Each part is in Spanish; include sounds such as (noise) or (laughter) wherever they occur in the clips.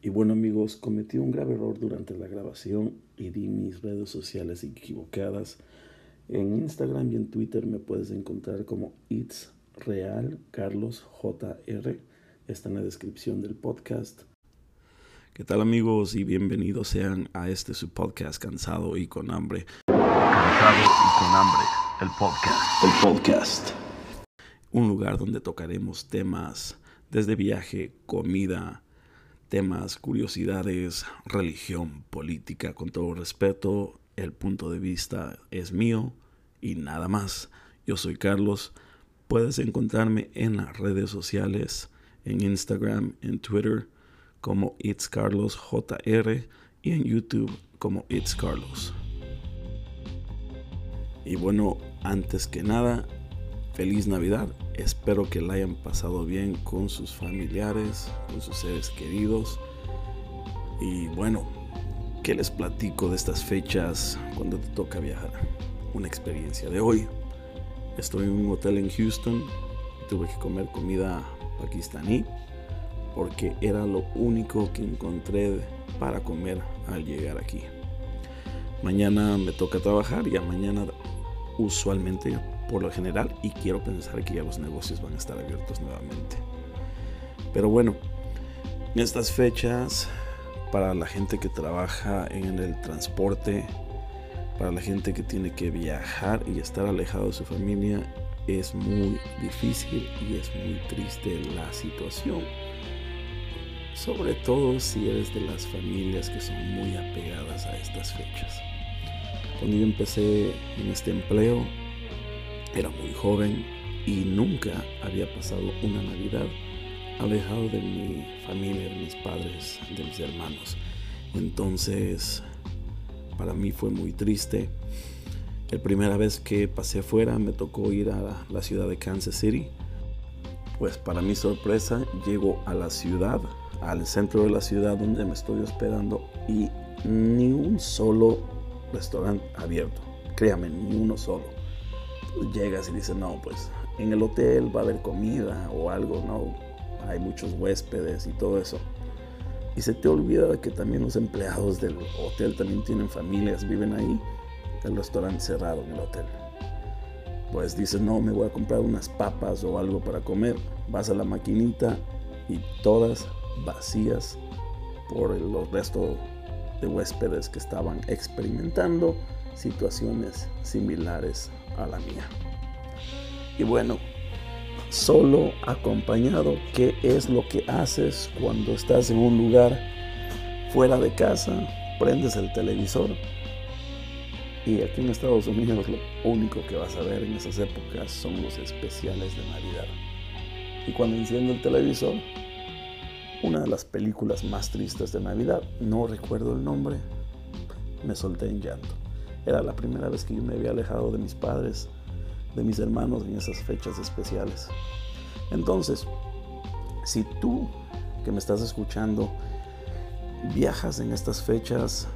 Y bueno amigos, cometí un grave error durante la grabación y di mis redes sociales equivocadas. En Instagram y en Twitter me puedes encontrar como It's Real Carlos JR. Está en la descripción del podcast. ¿Qué tal amigos y bienvenidos sean a este su podcast Cansado y con hambre? Cansado y con hambre, el podcast. El podcast. Un lugar donde tocaremos temas desde viaje, comida, temas, curiosidades, religión, política, con todo respeto. El punto de vista es mío y nada más. Yo soy Carlos. Puedes encontrarme en las redes sociales, en Instagram, en Twitter, como It's Carlos JR y en YouTube como It's Carlos. Y bueno, antes que nada, feliz Navidad. Espero que la hayan pasado bien con sus familiares, con sus seres queridos. Y bueno, ¿qué les platico de estas fechas cuando te toca viajar? Una experiencia de hoy. Estoy en un hotel en Houston. Tuve que comer comida pakistaní porque era lo único que encontré para comer al llegar aquí. Mañana me toca trabajar y a mañana usualmente por lo general y quiero pensar que ya los negocios van a estar abiertos nuevamente. Pero bueno, en estas fechas, para la gente que trabaja en el transporte, para la gente que tiene que viajar y estar alejado de su familia, es muy difícil y es muy triste la situación. Sobre todo si eres de las familias que son muy apegadas a estas fechas. Cuando yo empecé en este empleo, era muy joven y nunca había pasado una Navidad alejado de mi familia, de mis padres, de mis hermanos. Entonces, para mí fue muy triste. La primera vez que pasé afuera me tocó ir a la ciudad de Kansas City. Pues para mi sorpresa llego a la ciudad, al centro de la ciudad donde me estoy hospedando y ni un solo restaurante abierto. Créame, ni uno solo llegas y dices, no, pues en el hotel va a haber comida o algo, ¿no? Hay muchos huéspedes y todo eso. Y se te olvida que también los empleados del hotel también tienen familias, viven ahí, el restaurante cerrado en el hotel. Pues dices, no, me voy a comprar unas papas o algo para comer. Vas a la maquinita y todas vacías por el resto de huéspedes que estaban experimentando situaciones similares a la mía. Y bueno, solo acompañado, ¿qué es lo que haces cuando estás en un lugar fuera de casa? Prendes el televisor y aquí en Estados Unidos lo único que vas a ver en esas épocas son los especiales de Navidad. Y cuando enciendo el televisor, una de las películas más tristes de Navidad, no recuerdo el nombre, me solté en llanto. Era la primera vez que yo me había alejado de mis padres, de mis hermanos en esas fechas especiales. Entonces, si tú que me estás escuchando viajas en estas fechas,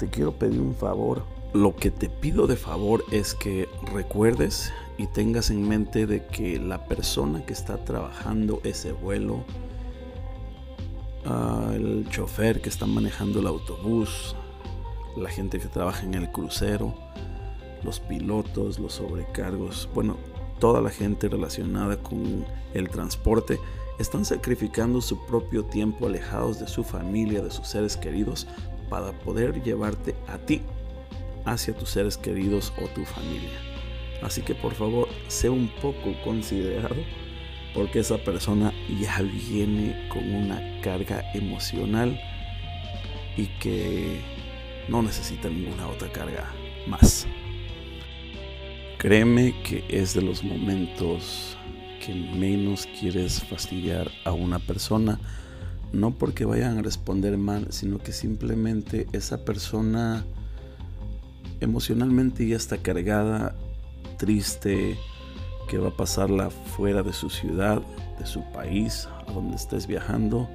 te quiero pedir un favor. Lo que te pido de favor es que recuerdes y tengas en mente de que la persona que está trabajando ese vuelo, ah, el chofer que está manejando el autobús, la gente que trabaja en el crucero, los pilotos, los sobrecargos, bueno, toda la gente relacionada con el transporte están sacrificando su propio tiempo alejados de su familia, de sus seres queridos, para poder llevarte a ti hacia tus seres queridos o tu familia. Así que por favor, sé un poco considerado porque esa persona ya viene con una carga emocional y que no necesita ninguna otra carga más. Créeme que es de los momentos que menos quieres fastidiar a una persona, no porque vayan a responder mal, sino que simplemente esa persona emocionalmente ya está cargada, triste, que va a pasarla fuera de su ciudad, de su país, a donde estés viajando.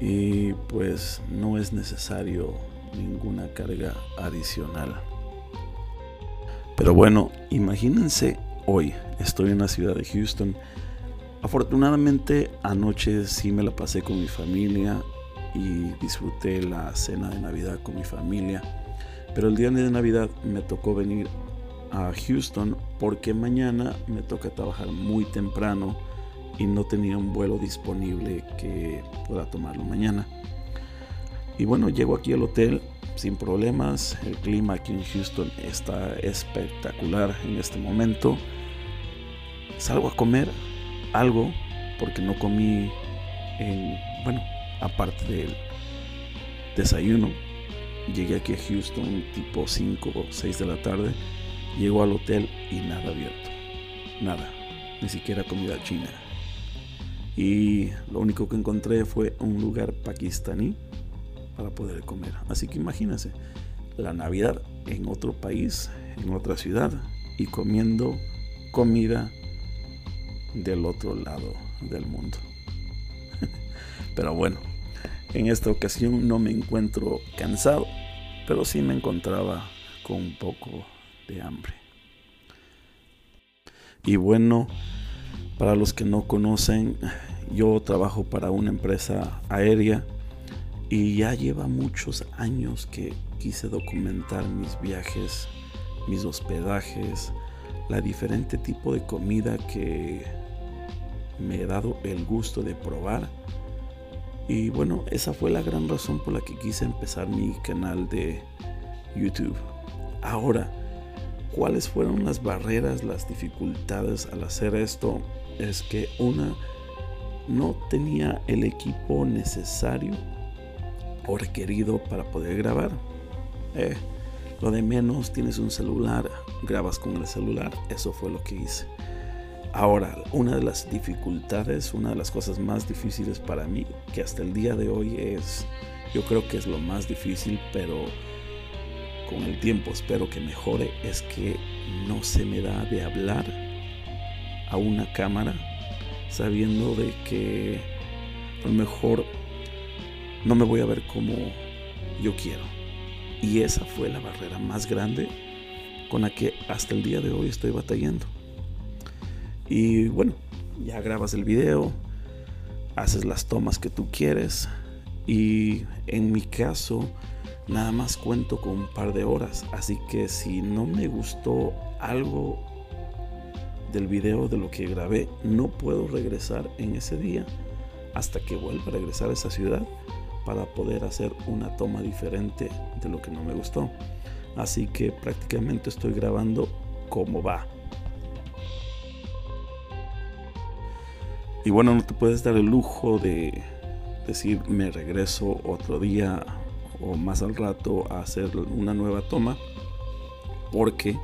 Y pues no es necesario ninguna carga adicional. Pero bueno, imagínense hoy, estoy en la ciudad de Houston. Afortunadamente anoche sí me la pasé con mi familia y disfruté la cena de Navidad con mi familia. Pero el día de Navidad me tocó venir a Houston porque mañana me toca trabajar muy temprano y no tenía un vuelo disponible que pueda tomarlo mañana. Y bueno, llego aquí al hotel sin problemas. El clima aquí en Houston está espectacular en este momento. Salgo a comer algo porque no comí en, bueno, aparte del desayuno. Llegué aquí a Houston tipo 5 o 6 de la tarde. Llego al hotel y nada abierto. Nada. Ni siquiera comida china. Y lo único que encontré fue un lugar pakistaní para poder comer. Así que imagínense, la Navidad en otro país, en otra ciudad y comiendo comida del otro lado del mundo. (laughs) Pero bueno, en esta ocasión no me encuentro cansado, pero sí me encontraba con un poco de hambre. Y bueno, para los que no conocen, yo trabajo para una empresa aérea y ya lleva muchos años que quise documentar mis viajes, mis hospedajes, la diferente tipo de comida que me he dado el gusto de probar. Y bueno, esa fue la gran razón por la que quise empezar mi canal de YouTube. Ahora, ¿cuáles fueron las barreras, las dificultades al hacer esto? Es que una, no tenía el equipo necesario o requerido para poder grabar. Eh, lo de menos, tienes un celular, grabas con el celular, eso fue lo que hice. Ahora, una de las dificultades, una de las cosas más difíciles para mí, que hasta el día de hoy es, yo creo que es lo más difícil, pero con el tiempo espero que mejore, es que no se me da de hablar a una cámara sabiendo de que a lo mejor no me voy a ver como yo quiero. Y esa fue la barrera más grande con la que hasta el día de hoy estoy batallando. Y bueno, ya grabas el video, haces las tomas que tú quieres y en mi caso nada más cuento con un par de horas. Así que si no me gustó algo del video de lo que grabé, no puedo regresar en ese día hasta que vuelva a regresar a esa ciudad para poder hacer una toma diferente de lo que no me gustó. Así que prácticamente estoy grabando como va. Y bueno, no te puedes dar el lujo de decir me regreso otro día o más al rato a hacer una nueva toma porque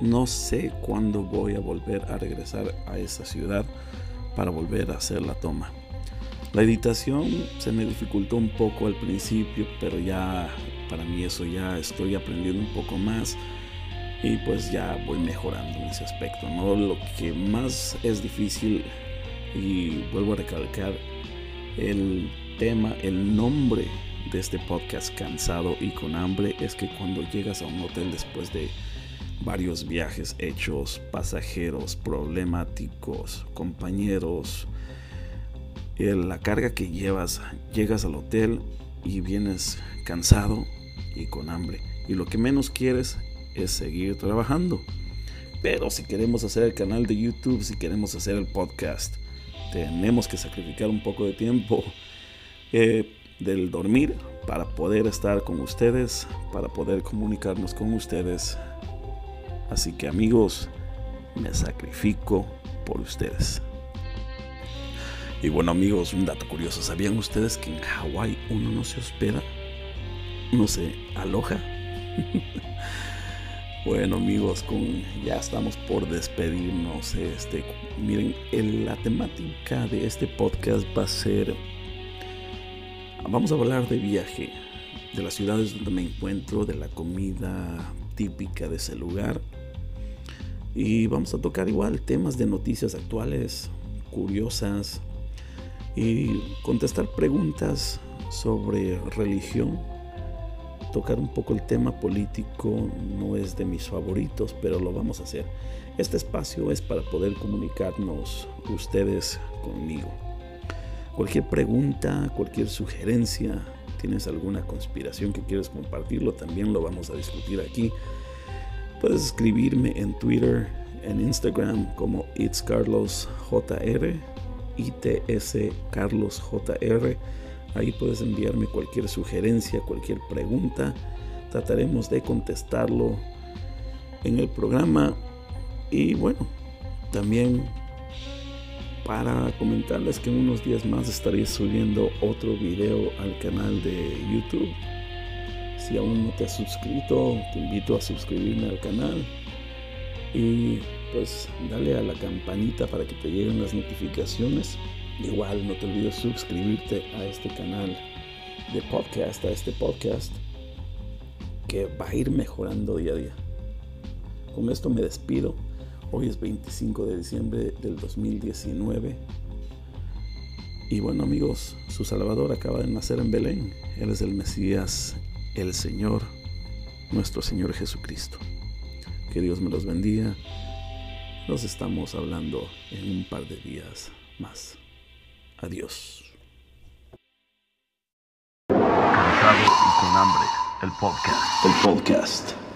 no sé cuándo voy a volver a regresar a esa ciudad para volver a hacer la toma. La editación se me dificultó un poco al principio, pero ya para mí eso ya estoy aprendiendo un poco más y pues ya voy mejorando en ese aspecto. ¿no? Lo que más es difícil y vuelvo a recalcar el tema, el nombre de este podcast cansado y con hambre es que cuando llegas a un hotel después de varios viajes hechos, pasajeros problemáticos, compañeros, la carga que llevas, llegas al hotel y vienes cansado y con hambre. Y lo que menos quieres es seguir trabajando. Pero si queremos hacer el canal de YouTube, si queremos hacer el podcast, tenemos que sacrificar un poco de tiempo eh, del dormir para poder estar con ustedes, para poder comunicarnos con ustedes. Así que amigos, me sacrifico por ustedes. Y bueno amigos, un dato curioso, ¿sabían ustedes que en Hawái uno no se hospeda? No se aloja. (laughs) bueno amigos, con, ya estamos por despedirnos. Este, miren, la temática de este podcast va a ser, vamos a hablar de viaje, de las ciudades donde me encuentro, de la comida típica de ese lugar. Y vamos a tocar igual temas de noticias actuales, curiosas, y contestar preguntas sobre religión. Tocar un poco el tema político no es de mis favoritos, pero lo vamos a hacer. Este espacio es para poder comunicarnos ustedes conmigo. Cualquier pregunta, cualquier sugerencia, tienes alguna conspiración que quieres compartirlo, también lo vamos a discutir aquí. Puedes escribirme en Twitter, en Instagram como It's ITS Carlos JR. Ahí puedes enviarme cualquier sugerencia, cualquier pregunta. Trataremos de contestarlo en el programa. Y bueno, también para comentarles que en unos días más estaré subiendo otro video al canal de YouTube. Si aún no te has suscrito, te invito a suscribirme al canal y pues dale a la campanita para que te lleguen las notificaciones. Igual no te olvides suscribirte a este canal de podcast, a este podcast que va a ir mejorando día a día. Con esto me despido. Hoy es 25 de diciembre del 2019. Y bueno amigos, su Salvador acaba de nacer en Belén. Él es el Mesías, el Señor, nuestro Señor Jesucristo. Que Dios me los bendiga. Nos estamos hablando en un par de días más. Adiós. Cansado y con hambre, el podcast. El podcast.